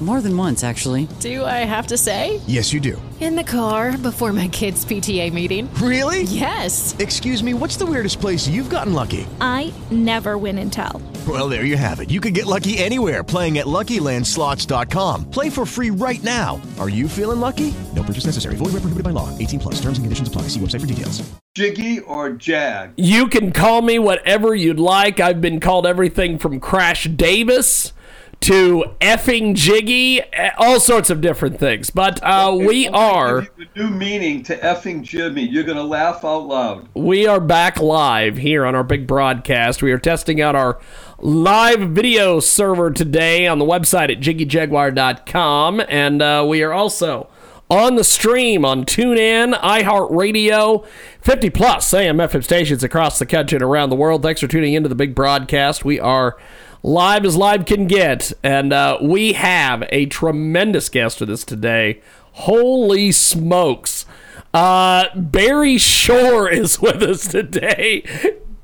More than once, actually. Do I have to say? Yes, you do. In the car before my kids' PTA meeting. Really? Yes. Excuse me, what's the weirdest place you've gotten lucky? I never win and tell. Well, there you have it. You can get lucky anywhere playing at LuckyLandSlots.com. Play for free right now. Are you feeling lucky? No purchase necessary. Void where prohibited by law. 18 plus. Terms and conditions apply. See website for details. Jiggy or Jag? You can call me whatever you'd like. I've been called everything from Crash Davis to effing Jiggy, eh, all sorts of different things. But uh, we are new meaning to effing Jimmy. You're gonna laugh out loud. we are back live here on our big broadcast. We are testing out our live video server today on the website at jiggyjaguar.com, and uh, we are also on the stream on TuneIn, iHeartRadio, 50 plus AM FM stations across the country and around the world. Thanks for tuning into the big broadcast. We are live as live can get, and uh, we have a tremendous guest with us today. Holy smokes! Uh, Barry Shore is with us today.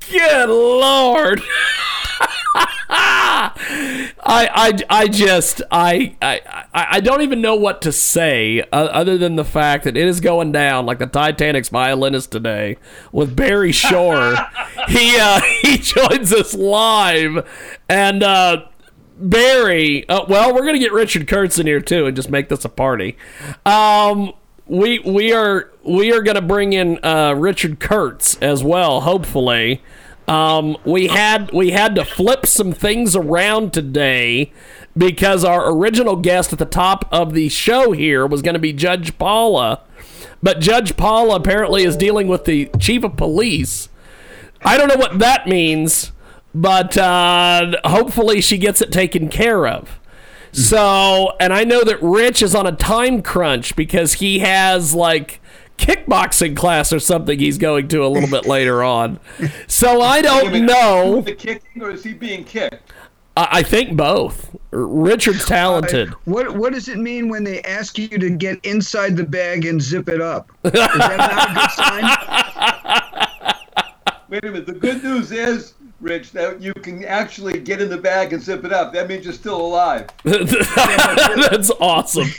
Good lord. I, I, I just I, I I I don't even know what to say uh, other than the fact that it is going down like the Titanic's violinist today with Barry Shore. he uh, he joins us live and uh, Barry. Uh, well, we're gonna get Richard Kurtz in here too and just make this a party. Um, we we are we are gonna bring in uh, Richard Kurtz as well. Hopefully, um, we had we had to flip some things around today because our original guest at the top of the show here was going to be Judge Paula, but Judge Paula apparently is dealing with the chief of police. I don't know what that means, but uh, hopefully she gets it taken care of. So, and I know that Rich is on a time crunch because he has like kickboxing class or something he's going to a little bit later on. So I don't minute, know. The kicking, or is he being kicked? I I think both. Richard's talented. What what does it mean when they ask you to get inside the bag and zip it up? Is that not a good sign? Wait a minute. The good news is, Rich, that you can actually get in the bag and zip it up. That means you're still alive. That's awesome.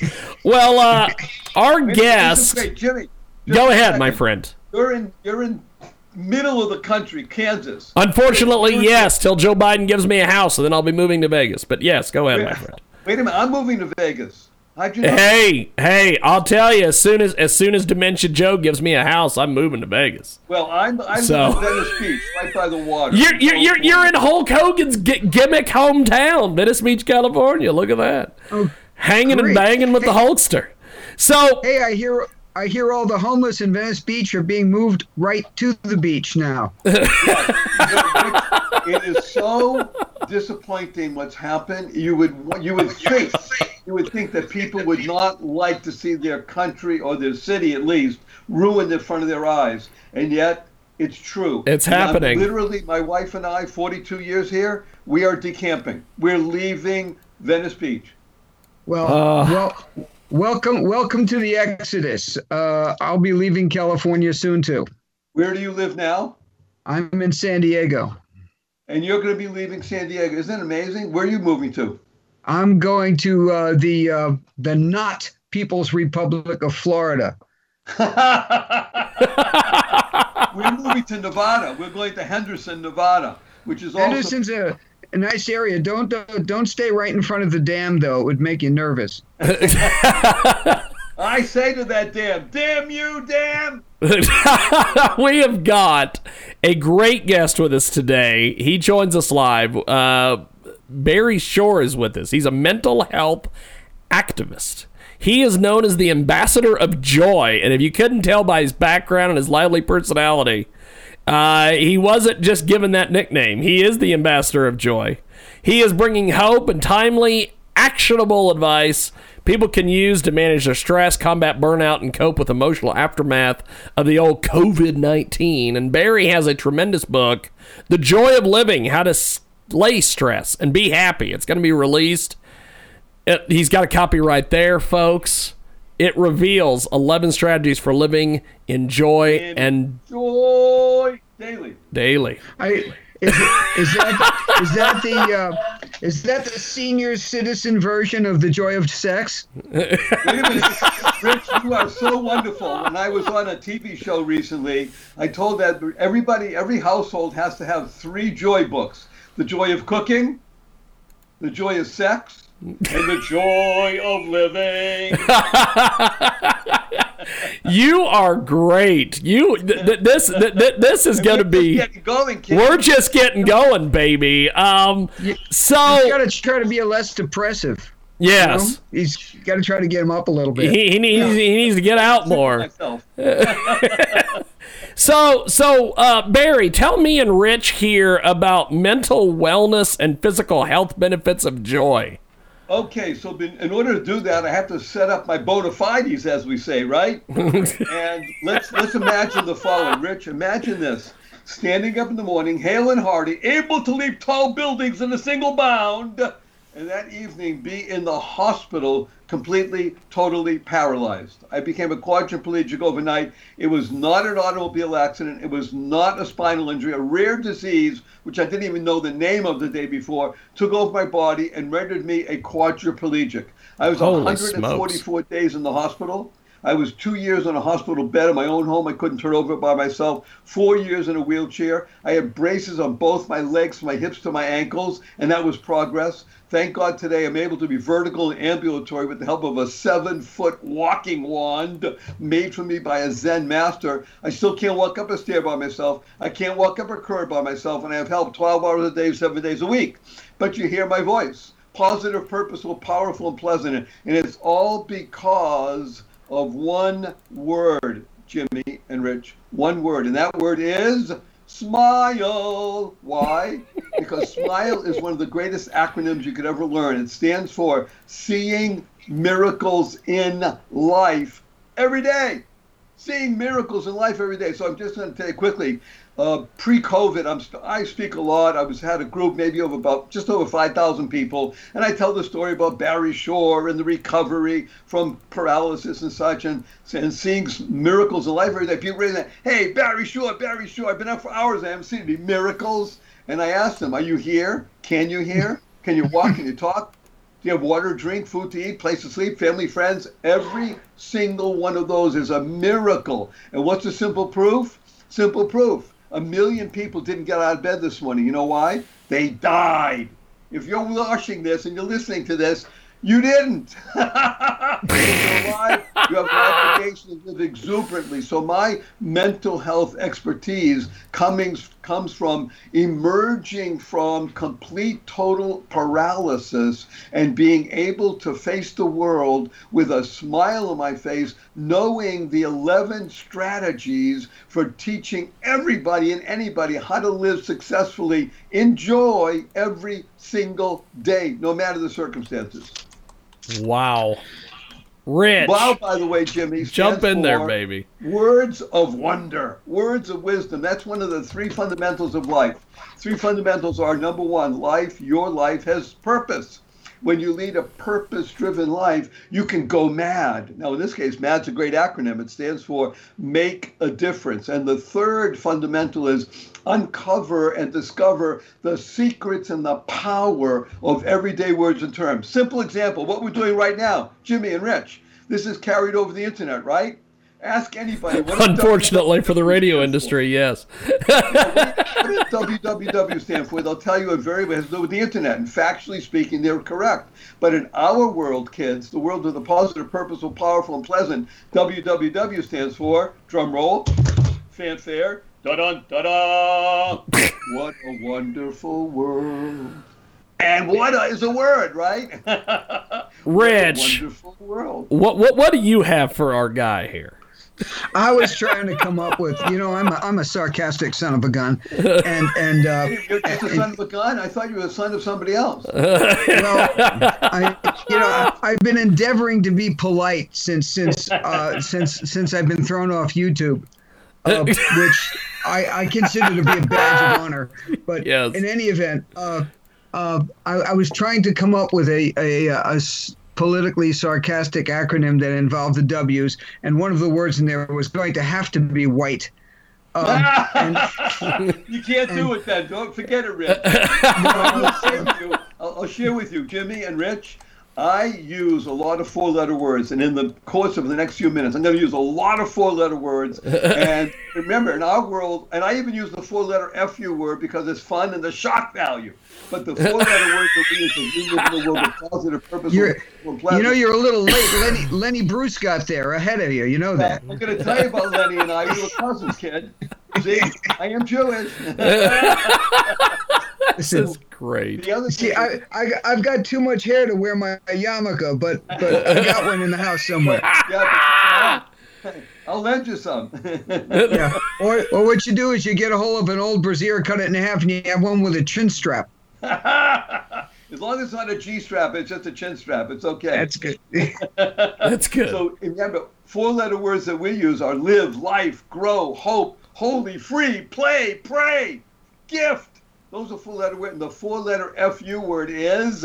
Well, uh, our guest. Wait, Jimmy. Go ahead, my friend. You're in. You're in middle of the country, Kansas. Unfortunately, yes, till Joe Biden gives me a house, and then I'll be moving to Vegas. But yes, go ahead, my friend. Wait a minute. I'm moving to Vegas. How'd you know? Hey, hey, I'll tell you as soon as as soon as Dementia Joe gives me a house, I'm moving to Vegas. Well, I'm I'm So- in Venice Beach, right by the water. You're you're you're, you're in Hulk Hogan's gi- gimmick hometown, Venice Beach, California. Look at that, oh, hanging and banging with the Hulkster. So Hey, I hear I hear all the homeless in Venice Beach are being moved right to the beach now. it is so disappointing what's happened. You would you would think you would think that people would not like to see their country or their city at least ruined in front of their eyes, and yet it's true. It's And I'm happening. literally, my wife and I, 42 years here, we are decamping. We're leaving Venice Beach. Well, Uh. well, welcome welcome to the Exodus. Uh, I'll be leaving California soon too. Where do you live now? I'm in San Diego. And you're going to be leaving San Diego. Isn't it amazing? Where are you moving to? I'm going to uh, the uh, the not People's Republic of Florida. We're moving to Nevada. We're going to Henderson, Nevada, which is also Henderson's a, a nice area. Don't uh, don't stay right in front of the dam though. It would make you nervous. I say to that dam, damn you, damn! we have got a great guest with us today. He joins us live. Uh, Barry Shore is with us. He's a mental health activist. He is known as the ambassador of joy, and if you couldn't tell by his background and his lively personality, uh, he wasn't just given that nickname. He is the ambassador of joy. He is bringing hope and timely, actionable advice people can use to manage their stress, combat burnout, and cope with emotional aftermath of the old COVID 19. And Barry has a tremendous book, The Joy of Living How to Slay Stress and Be Happy. It's going to be released. It- he's got a copyright there, folks. It reveals 11 strategies for living in joy and Joy daily. daily. I, is, is that is that the uh, is that the senior citizen version of the joy of sex? Wait a minute. Rich, you are so wonderful. When I was on a TV show recently, I told that everybody, every household has to have three joy books the joy of cooking, the joy of sex, and the joy of living. You are great. You th- th- this th- th- this is going to be going, kid. We're just getting going, baby. Um You so got to try to be a less depressive. you know? yes. He's got to try to get him up a little bit. He, he needs he needs to get out more. So, so uh, Barry, tell me and Rich here about mental wellness and physical health benefits of joy. Okay, so in order to do that, I have to set up my bona fides, as we say, right? and let's let's imagine the following. Rich, imagine this: standing up in the morning, hale and hearty, able to leap tall buildings in a single bound, and that evening be in the hospital, completely, totally paralyzed. I became a quadriplegic overnight. It was not an automobile accident. It was not a spinal injury. A rare disease, which I didn't even know the name of the day before, took over my body and rendered me a quadriplegic. I was Holy 144 days in the hospital. I was two years on a hospital bed in my own home. I couldn't turn over by myself. Four years in a wheelchair. I had braces on both my legs, from my hips to my ankles, and that was progress. Thank God today I'm able to be vertical and ambulatory with the help of a seven foot walking wand made for me by a Zen master. I still can't walk up a stair by myself. I can't walk up a curb by myself, and I have help 12 hours a day, seven days a week. But you hear my voice positive, purposeful, powerful, and pleasant. And it's all because of one word, Jimmy and Rich. One word. And that word is smile. Why? Because smile is one of the greatest acronyms you could ever learn. It stands for seeing miracles in life every day seeing miracles in life every day. So I'm just going to tell you quickly. Uh, pre-COVID, I'm st- I speak a lot. I was had a group maybe of about just over 5,000 people, and I tell the story about Barry Shore and the recovery from paralysis and such, and, and seeing miracles in life every day. People raise their, hey, Barry Shore, Barry Shore. I've been up for hours. I haven't seen any miracles. And I asked them, are you here? Can you hear? Can you walk? Can you talk? You have water, to drink, food to eat, place to sleep, family, friends? Every single one of those is a miracle. And what's the simple proof? Simple proof. A million people didn't get out of bed this morning. You know why? They died. If you're watching this and you're listening to this, you didn't. you? You have an obligation to live exuberantly. So my mental health expertise coming comes from emerging from complete total paralysis and being able to face the world with a smile on my face, knowing the 11 strategies for teaching everybody and anybody how to live successfully in joy every single day, no matter the circumstances. Wow. Rich. Wow, by the way, Jimmy. Jump in there, baby. Words of wonder, words of wisdom. That's one of the three fundamentals of life. Three fundamentals are number one, life, your life has purpose. When you lead a purpose driven life, you can go mad. Now, in this case, MAD's a great acronym. It stands for make a difference. And the third fundamental is uncover and discover the secrets and the power of everyday words and terms. Simple example what we're doing right now, Jimmy and Rich. This is carried over the internet, right? Ask anybody. Unfortunately for the radio industry, yes. what does www stand for? They'll tell you it very has to do with the internet. And factually speaking, they're correct. But in our world, kids, the world of the positive, purposeful, powerful, and pleasant, www stands for drum roll, fanfare, da da da da. what a wonderful world. And what is a word, right? Rich, wonderful world. what what what do you have for our guy here? I was trying to come up with, you know, I'm a, I'm a sarcastic son of a gun, and and uh, You're just a son of a gun. I thought you were a son of somebody else. well, I, you know, I, I've been endeavoring to be polite since since uh, since since I've been thrown off YouTube, uh, which I, I consider to be a badge of honor. But Yes. in any event, uh, uh, I, I was trying to come up with a a, a s- politically sarcastic acronym that involved the W's, and one of the words in there was going to have to be white. Um, and, you can't do it then. Don't forget it, Rich. I'll, share with you, I'll, I'll share with you, Jimmy and Rich. I use a lot of four-letter words, and in the course of the next few minutes, I'm going to use a lot of four-letter words. And remember, in our world, and I even use the four-letter "fu" word because it's fun and the shock value. But the four-letter words that we use, in a world of positive, purposeful, you're, and you know, you're a little late. Lenny, Lenny Bruce got there ahead of you. You know that. I'm going to tell you about Lenny and I. We were cousins, kid. See, I am Jewish. This is great. the other See, thing, I, I, I've got too much hair to wear my yarmulke, but but I got one in the house somewhere. yeah, but, uh, I'll lend you some. Yeah. Or, or what you do is you get a hold of an old brassiere, cut it in half, and you have one with a chin strap. as long as it's not a G strap, it's just a chin strap. It's okay. That's good. That's good. So remember, four-letter words that we use are live, life, grow, hope, holy, free, play, pray, gift. Those are four-letter words. And the four-letter FU word is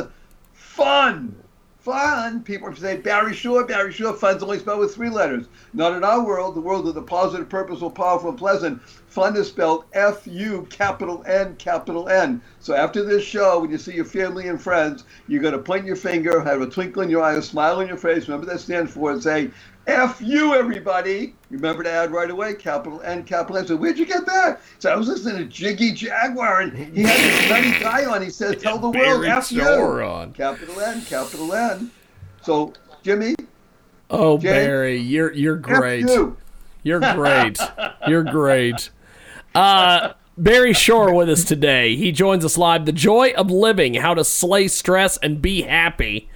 fun. Fun. People say Barry Shore, Barry Shore. Fun's only spelled with three letters. Not in our world, the world of the positive, purposeful, powerful, and pleasant. Fun is spelled F-U, capital N, capital N. So after this show, when you see your family and friends, you're going to point your finger, have a twinkle in your eye, a smile on your face. Remember that stands for, and say, F you, everybody. Remember to add right away, capital N, capital N. So where'd you get that? So I was listening to Jiggy Jaguar, and he had this nutty guy on. He said, tell the world, Barry F you. Shore on. Capital N, capital N. So, Jimmy, Oh, Jay? Barry, you're you're great. You. You're great. You're great. Uh, Barry Shore with us today. He joins us live. The joy of living: how to slay stress and be happy.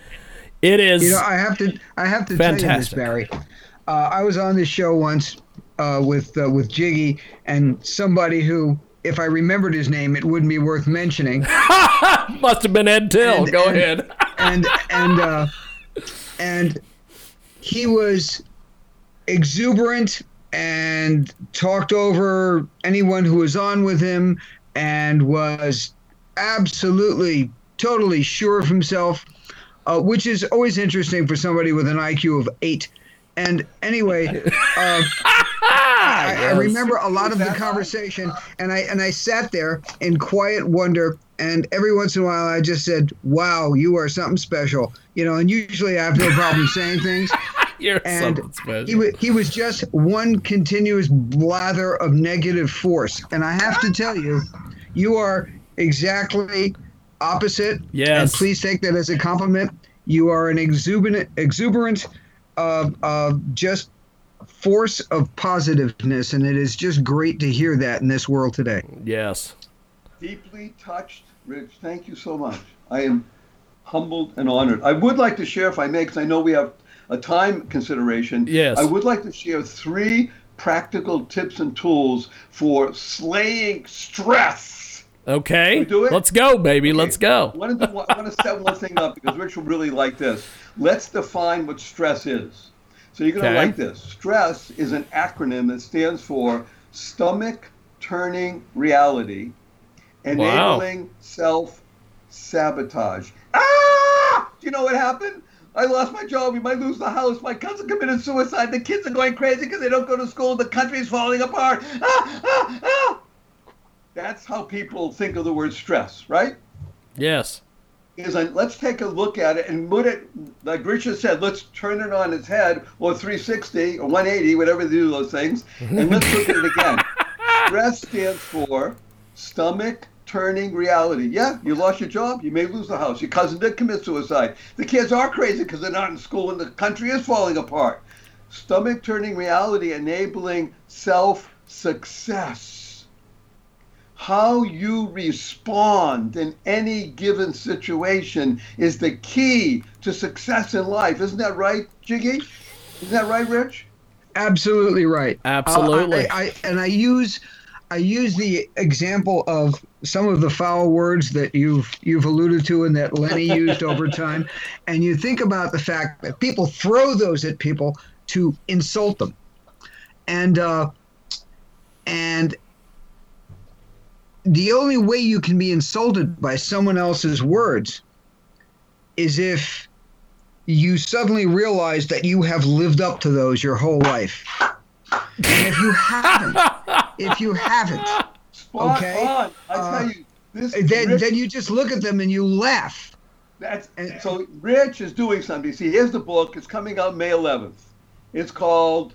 It is. You know, I have to I have to tell you this, Barry. Uh, I was on this show once uh, with uh, with Jiggy and somebody who, if I remembered his name, it wouldn't be worth mentioning. must have been Ed Till. And- Go and- ahead. and and uh, and he was exuberant and talked over anyone who was on with him and was absolutely totally sure of himself uh, which is always interesting for somebody with an IQ of eight and anyway uh, I, I remember a lot of the conversation, and I and I sat there in quiet wonder. And every once in a while, I just said, "Wow, you are something special," you know. And usually, I have no problem saying things. You're And something special. he was he was just one continuous blather of negative force. And I have to tell you, you are exactly opposite. Yes. And please take that as a compliment. You are an exuberant, exuberant, uh, uh, just force of positiveness, and it is just great to hear that in this world today. yes. deeply touched. Rich, thank you so much. I am humbled and honored. I would like to share, if I may, because I know we have a time consideration. Yes. I would like to share three practical tips and tools for slaying stress. Okay. we do it? Let's go, baby. Let's go. I want, to do, I want to set one thing up because Rich will really like this. Let's define what stress is. So you're going to like this. Stress is an acronym that stands for stomach turning reality, enabling self sabotage. Ah! Do you know what happened? I lost my job. We might lose the house. My cousin committed suicide. The kids are going crazy because they don't go to school. The country's falling apart. Ah, ah, ah. That's how people think of the word stress, right? Yes. is like, let's take a look at it and put it, like Richard said, let's turn it on its head or 360 or 180, whatever they do those things, and let's look at it again. Stress stands for stomach turning reality. Yeah, you lost your job, you may lose the house. Your cousin did commit suicide. The kids are crazy because they're not in school and the country is falling apart. Stomach turning reality, enabling self success how you respond in any given situation is the key to success in life. Isn't that right, Jiggy? Isn't that right, Rich? Absolutely right. Absolutely. Uh, I, I, and I use I use the example of some of the foul words that you've you've alluded to and that Lenny used over time, and you think about the fact that people throw those at people to insult them, and uh, and the only way you can be insulted by someone else's words is if you suddenly realize that you have lived up to those your whole life. And if you haven't, if you haven't, Spot Okay, on. I uh, tell you, this then Rich, then you just look at them and you laugh. that's so Rich is doing something. See, here's the book. It's coming out May 11th. It's called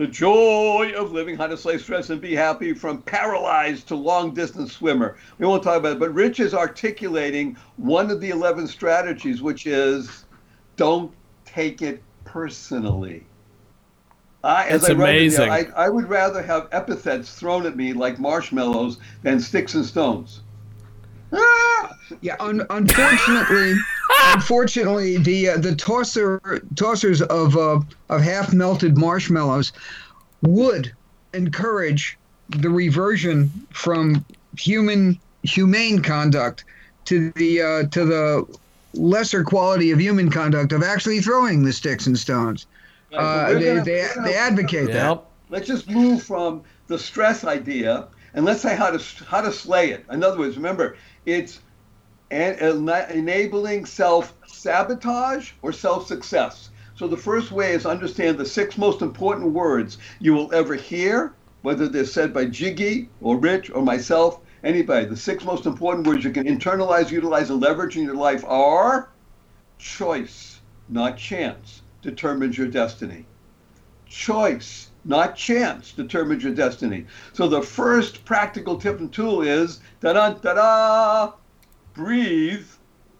The Joy of Living: How to Slay Stress and Be Happy from Paralyzed to Long Distance Swimmer. We won't talk about it, but Rich is articulating one of the 11 strategies, which is don't take it personally. I, as That's I wrote in there, amazing. I, I would rather have epithets thrown at me like marshmallows than sticks and stones. Ah! Yeah, un- unfortunately, unfortunately, the uh, the tosser tossers of uh, of half melted marshmallows would encourage the reversion from human humane conduct to the uh, to the lesser quality of human conduct of actually throwing the sticks and stones. Right, Uh, they, gonna- they, we're gonna- they advocate that. Let's just move from the stress idea and let's say how to how to slay it. In other words, remember, it's an, ena- enabling self sabotage or self success. So the first way is understand the six most important words you will ever hear, whether they're said by Jiggy or Rich or myself, anybody. The six most important words you can internalize, utilize, and leverage in your life are choice, not chance, determines your destiny choice, not chance, determines your destiny. So the first practical tip and tool is da da da da, breathe,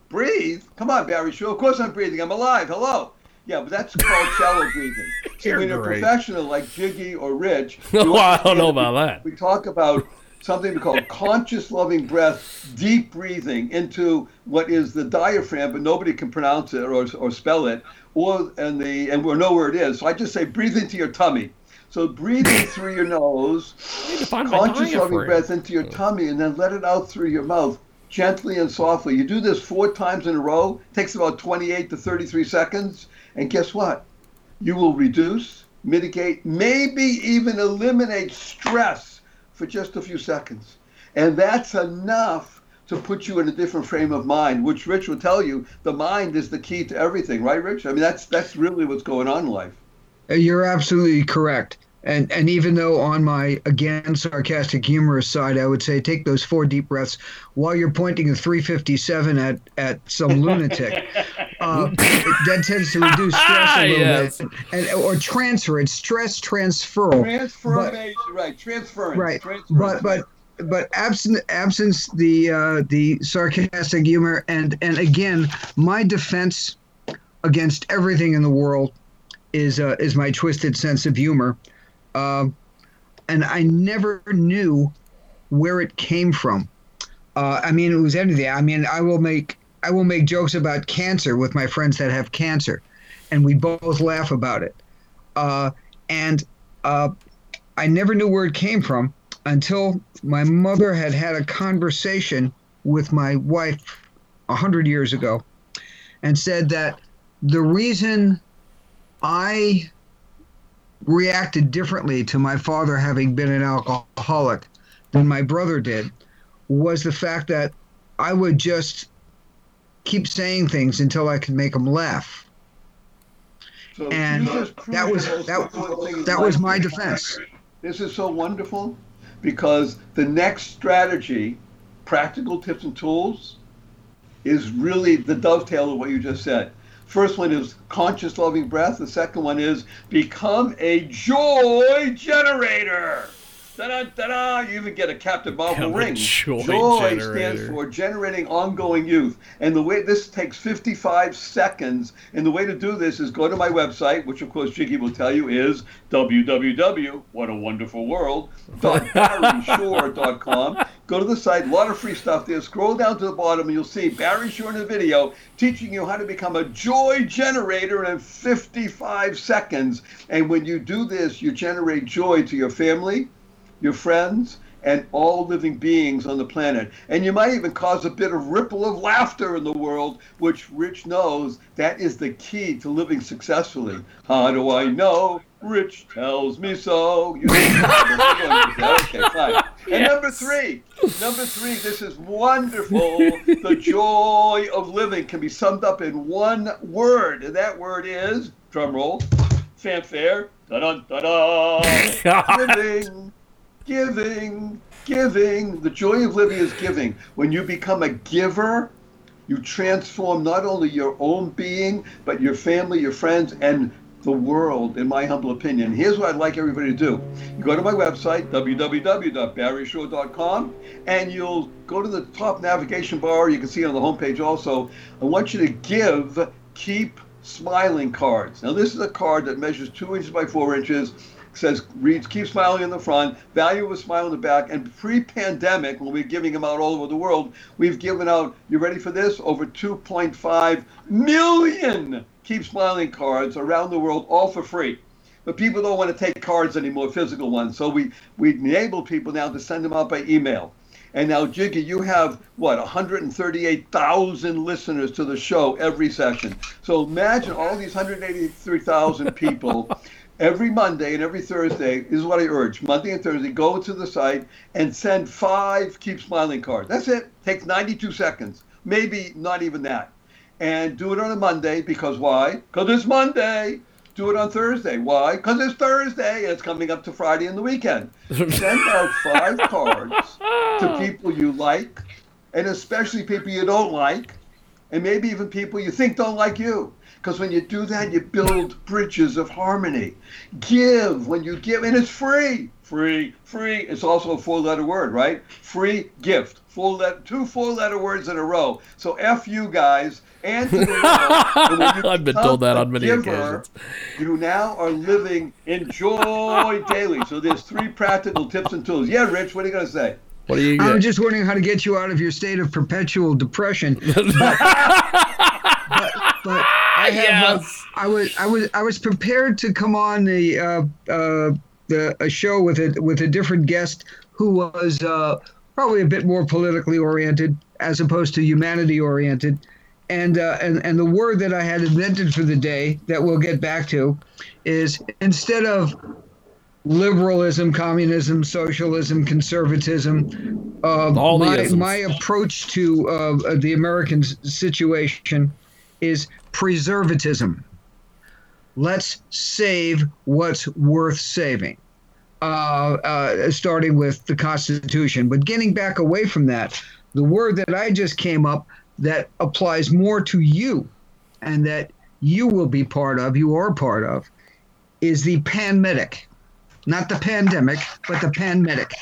breathe. Come on, Barry Shore. Of course I'm breathing. I'm alive. Hello. Yeah, but that's called shallow breathing. You're when you're a professional like Jiggy or Rich, you Oh, I don't know about that. we talk about something we call conscious loving breath, deep breathing into what is the diaphragm, but nobody can pronounce it or, or spell it, or and the and we know where it is. So I just say breathe into your tummy. So breathing through your nose, need to find my conscious loving breath into your oh. tummy, and then let it out through your mouth gently and softly. You do this four times in a row. takes about 28 to 33 seconds, and guess what? you will reduce, mitigate, maybe even eliminate stress for just a few seconds. And that's enough to put you in a different frame of mind, which Rich will tell you the mind is the key to everything, right, Rich? I mean, that's that's really what's going on in life. You're absolutely correct. And and even though on my again sarcastic humorous side, I would say take those four deep breaths while you're pointing a 357 at at some lunatic. Uh, that tends to reduce stress a little Yes. bit, and or transfer. It's stress transferal. Transformation, right? Transference. right transference. but but but absent absence the uh, the sarcastic humor and and again my defense against everything in the world is uh, is my twisted sense of humor um, and I never knew where it came from. Uh, I mean it was anything. I mean I will make I will make jokes about cancer with my friends that have cancer and we both laugh about it. Uh, and uh, I never knew where it came from until my mother had had a conversation with my wife a hundred years ago and said that the reason I reacted differently to my father having been an alcoholic than my brother did was the fact that I would just keep saying things until I could make them laugh. So and you just proved that was- that- important thing in that was my defense. This is so wonderful because the next strategy, practical tips and tools, is really the dovetail of what you just said. First one is conscious loving breath. The second one is become a joy generator. Da-da, da-da. You even get a Captain Marvel ring. joy stands for generating ongoing youth. And the way this takes 55 seconds. And the way to do this is go to my website, which of course Jiggy will tell you is www.whatawonderfulworld.barryshore.com. Go to the site, a lot of free stuff there. Scroll down to the bottom and you'll see Barry Shore in a video teaching you how to become a joy generator in 55 seconds. And when you do this, you generate joy to your family, your friends, and all living beings on the planet. And you might even cause a bit of ripple of laughter in the world, which Rich knows that is the key to living successfully. How do I know? Rich tells me so. You know, okay, fine. And number three, number three, this is wonderful. The joy of living can be summed up in one word, and that word is drum roll, fanfare, da da da giving, giving, giving. The joy of living is giving. When you become a giver, you transform not only your own being, but your family, your friends, and the world, in my humble opinion. Here's what I'd like everybody to do. You go to my website, www.barryshore.com, and you'll go to the top navigation bar. You can see on the homepage also. I want you to give Keep Smiling cards. Now, this is a card that measures two inches by four inches says reads keep smiling in the front value of a smile in the back and pre-pandemic when we're giving them out all over the world we've given out you ready for this? Over 2.5 million keep smiling cards around the world all for free. But people don't want to take cards anymore physical ones. So we we enable people now to send them out by email. And now, Jiggy, you have what 138,000 listeners to the show every session. So imagine all these 183,000 people every Monday and every Thursday. This is what I urge: Monday and Thursday, go to the site and send five Keep Smiling cards. That's it. Takes 92 seconds, maybe not even that. And do it on a Monday because why? Because it's Monday do it on Thursday. Why? Because it's Thursday and it's coming up to Friday and the weekend. Send out five cards to people you like, and especially people you don't like, and maybe even people you think don't like you. Because when you do that, you build bridges of harmony. Give when you give, and it's free. Free, free. It's also a four-letter word, right? Free gift. Four letter, two four-letter words in a row. So f you guys and to the. I've been told that on many giver, occasions. You now are living in joy daily. So there's three practical tips and tools. Yeah, Rich, what are you going to say? What do you I get? was just wondering how to get you out of your state of perpetual depression. I have, I was, I was, I was prepared to come on the, uh, uh, the a show with a with a different guest who was uh, probably a bit more politically oriented as opposed to humanity oriented. And, uh, and and the word that I had invented for the day that we'll get back to is instead of liberalism, communism, socialism, conservatism. Uh, my, my approach to uh, the American situation is preservatism. Let's save what's worth saving, uh, uh, starting with the Constitution. But getting back away from that, the word that I just came up that applies more to you and that you will be part of, you are part of, is the panmedic not the pandemic, but the panmedic,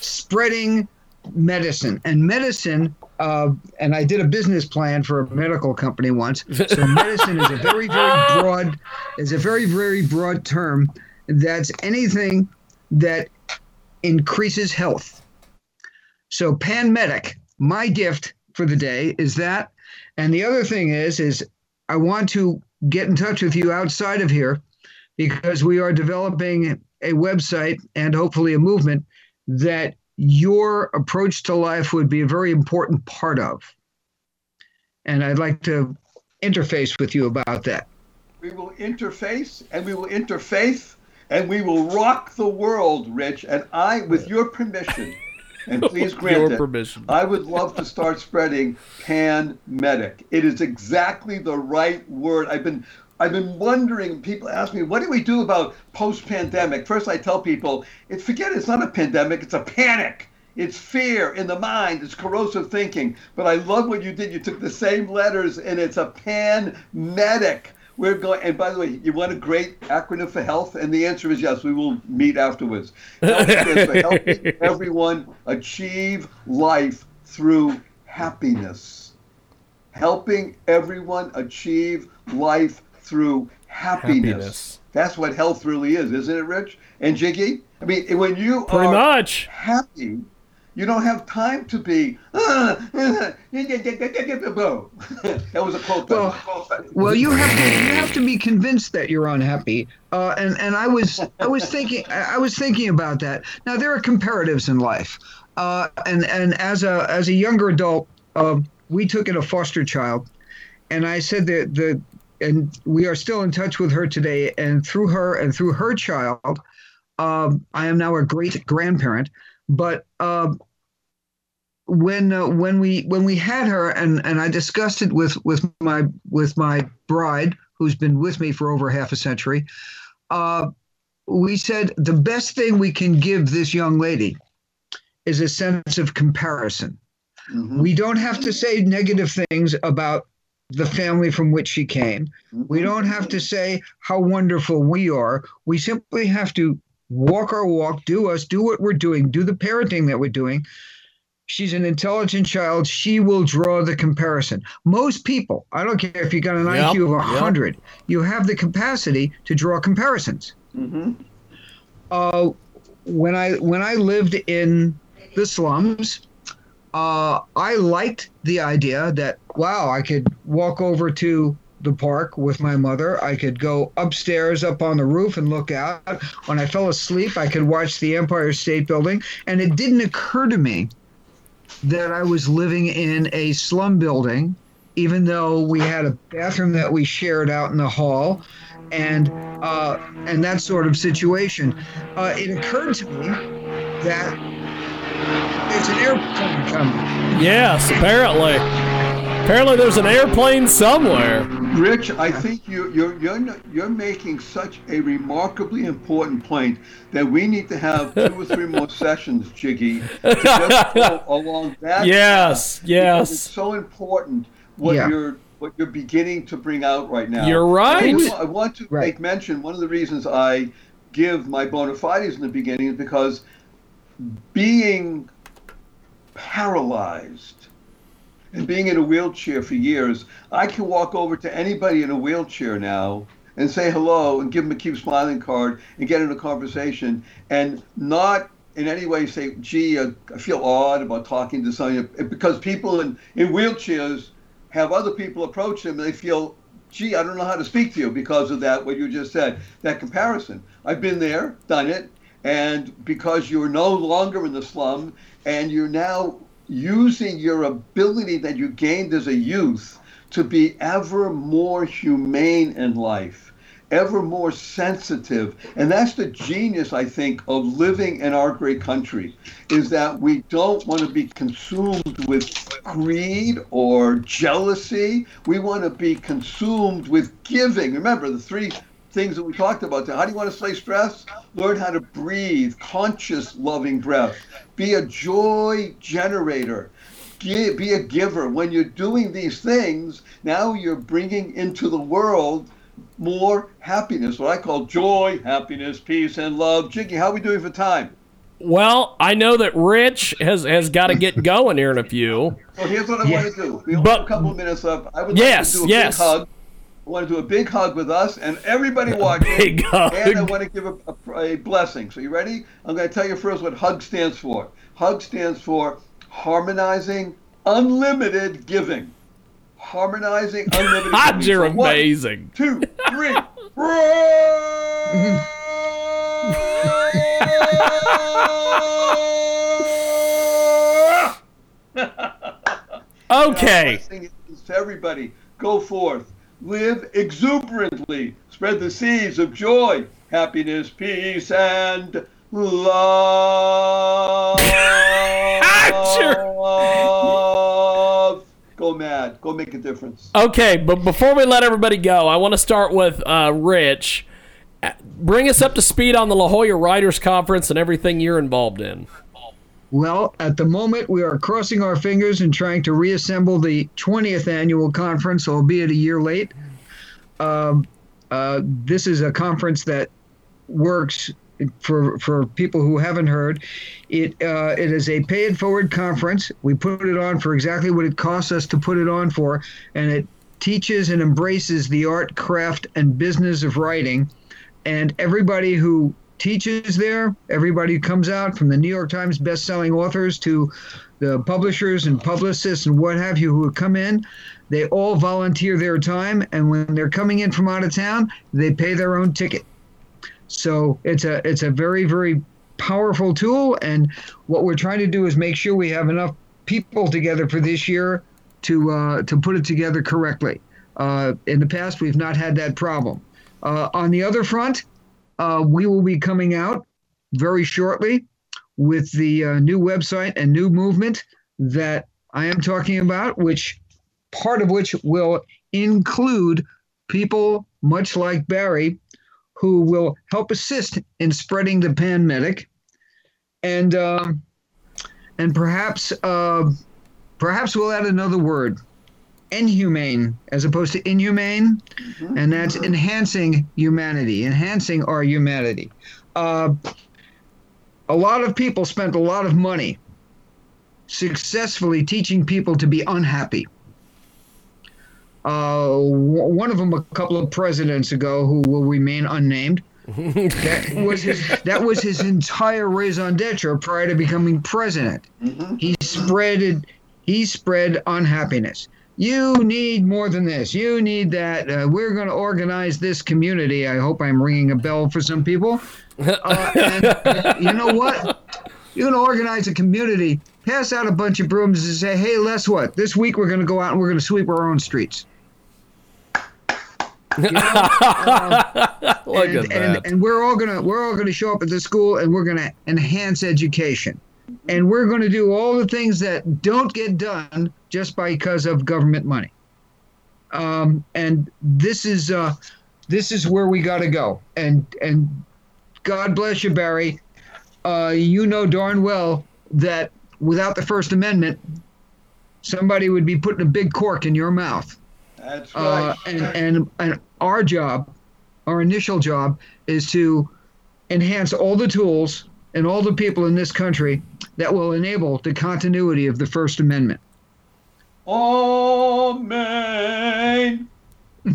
spreading medicine. And medicine, uh, and I did a business plan for a medical company once. So medicine is a very, very broad, is a very, very broad term. That's anything that increases health. So panmedic, my gift for the day is that. And the other thing is, is I want to get in touch with you outside of here because we are developing a website and hopefully a movement that your approach to life would be a very important part of. And I'd like to interface with you about that. We will interface and we will interfaith and we will rock the world, Rich. And I, with your permission, and please grant Your it, permission. I would love to start spreading pan medic. It is exactly the right word. I've been I've been wondering, people ask me, what do we do about post pandemic? First I tell people, it forget it's not a pandemic, it's a panic. It's fear in the mind, it's corrosive thinking. But I love what you did. You took the same letters and it's a pan medic. We're going, and by the way, you want a great acronym for health? And the answer is yes. We will meet afterwards. Health stands for helping everyone achieve life through happiness. Helping everyone achieve life through happiness. Happiness. That's what health really is, isn't it, Rich? And Jiggy? I mean, when you Pretty are much. happy, You don't have time to be. "Ah, that was a quote. that was a. Well, you have to you have to be convinced that you're unhappy. Uh, and and I was I was thinking I was thinking about that. Now there are comparatives in life, uh, and and as a as a younger adult, uh, we took in a foster child, and I said that the and we are still in touch with her today. And through her and through her child, um, I am now a great grandparent. But uh, when uh, when we when we had her and and I discussed it with with my with my bride who's been with me for over half a century, uh, we said the best thing we can give this young lady is a sense of comparison. We don't have to say negative things about the family from which she came. We don't have to say how wonderful we are. We simply have to walk our walk, do us, do what we're doing, do the parenting that we're doing. She's an intelligent child. She will draw the comparison. Most people, I don't care if you got an Yep, IQ of yep. 100, you have the capacity to draw comparisons. Uh, when I when I lived in the slums, uh, I liked the idea that wow, I could walk over to the park with my mother. I could go upstairs up on the roof and look out. When I fell asleep, I could watch the Empire State Building, and it didn't occur to me that I was living in a slum building, even though we had a bathroom that we shared out in the hall, and uh, and that sort of situation. Uh, it occurred to me that there's an airplane coming. Yes, apparently. Apparently, there's an airplane somewhere. Rich, I think you, you're you're you're making such a remarkably important point that we need to have two or three more sessions, Jiggy, to just go along that. Yes, path, yes. It's so important what Yeah. you're what you're beginning to bring out right now. You're right. I, do- I want to Right. make mention one of the reasons I give my bona fides in the beginning is because being paralyzed. And being in a wheelchair for years, I can walk over to anybody in a wheelchair now and say hello and give them a keep smiling card and get in a conversation and not in any way say, gee, I, feel odd about talking to someone because people in, in wheelchairs have other people approach them and they feel, gee, I don't know how to speak to you because of that, what you just said, that comparison. I've been there, done it, and because you're no longer in the slum and you're now using your ability that you gained as a youth to be ever more humane in life, ever more sensitive. And that's the genius, I think, of living in our great country, is that we don't want to be consumed with greed or jealousy. We want to be consumed with giving. Remember the three things that we talked about. How do you want to slay stress? Learn how to breathe, conscious, loving breath. Be a joy generator. Be a giver. When you're doing these things, now you're bringing into the world more happiness, what I call joy, happiness, peace, and love. Jiggy, how are we doing for time? Well, I know that Rich has has got to get going here in a few. So here's what I want to do. We only But- have a couple of minutes left. I would Yes, like to do a yes. big hug. I want to do a big hug with us and everybody watching. big hug. And I want to give a, a, a blessing. So you ready? I'm going to tell you first what HUG stands for. HUG stands for Harmonizing Unlimited Giving. Harmonizing Unlimited Giving. you're So amazing. two, three. Okay. To everybody. Go forth. Live exuberantly. Spread the seeds of joy, happiness, peace, and love. Go mad. Go make a difference. Okay, but before we let everybody go, I want to start with uh, Rich. Bring us up to speed on the La Jolla Writers Conference and everything you're involved in. Well, at the moment, we are crossing our fingers and trying to reassemble the 20th annual conference, albeit a year late. Um, uh, this is a conference that works for for people who haven't heard. It uh, it is a pay it forward conference. We put it on for exactly what it costs us to put it on for, and it teaches and embraces the art, craft, and business of writing. And everybody who teaches there, everybody comes out from the New York Times best-selling authors to the publishers and publicists and what have you who come in, they all volunteer their time, and when they're coming in from out of town, they pay their own ticket. So it's a it's a very very powerful tool, and what we're trying to do is make sure we have enough people together for this year to uh, to put it together correctly. Uh, in the past, we've not had that problem. Uh, on the other front, uh, we will be coming out very shortly with the uh, new website and new movement that I am talking about, which part of which will include people much like Barry who will help assist in spreading the panmedic and um, and perhaps uh, perhaps we'll add another word inhumane as opposed to inhumane and that's enhancing humanity enhancing our humanity. Uh, a lot of people spent a lot of money successfully teaching people to be unhappy. Uh, w- one of them a couple of presidents ago who will remain unnamed. That was his that was his entire raison d'etre prior to becoming president. He spread he spread unhappiness you need more than this. You need that. Uh, we're going to organize this community. I hope i'm ringing a bell for some people. Uh, and, uh, you know what? You're going to organize a community pass out a bunch of brooms and say hey guess what? This week we're going to go out and we're going to sweep our own streets. You know, uh, and, and, and we're all gonna we're all gonna show up at the school and we're gonna enhance education. And we're going to do all the things that don't get done just because of government money um, and this is uh, this is where we got to go and and god bless you barry uh, you know darn well that without the first amendment somebody would be putting a big cork in your mouth That's uh, right. and, and and our job, our initial job, is to enhance all the tools and all the people in this country that will enable the continuity of the First Amendment. Amen.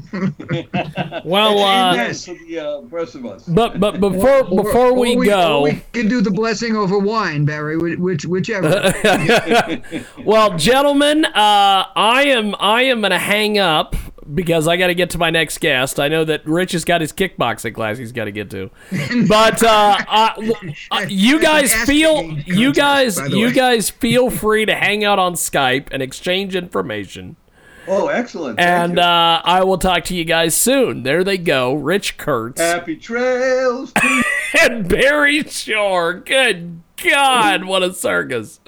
Well, uh, Amen to the uh, rest of us. but but before Or- before or we or go, we can do the blessing over wine, Barry, which whichever. well, gentlemen, uh, I am I am gonna hang up because I got to get to my next guest. I know that Rich has got his kickboxing class he's got to get to, but uh, uh, w- uh, you guys feel me you guys you way. guys feel free to hang out on Skype and exchange information. Oh, excellent. Thank And uh, I will talk to you guys soon. There they go, Rich Kurtz Happy trails to and Barry Shore. Good God, what a circus.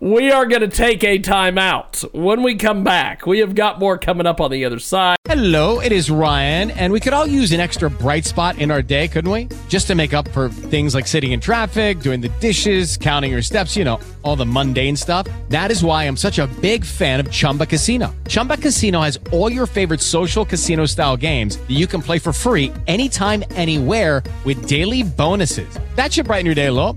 We are going to take a timeout. When we come back, we have got more coming up on the other side. Hello, it is Ryan, and we could all use an extra bright spot in our day, couldn't we? Just to make up for things like sitting in traffic, doing the dishes, counting your steps, you know, all the mundane stuff. That is why I'm such a big fan of Chumba Casino. Chumba Casino has all your favorite social casino style games that you can play for free anytime, anywhere with daily bonuses. That should brighten your day a little.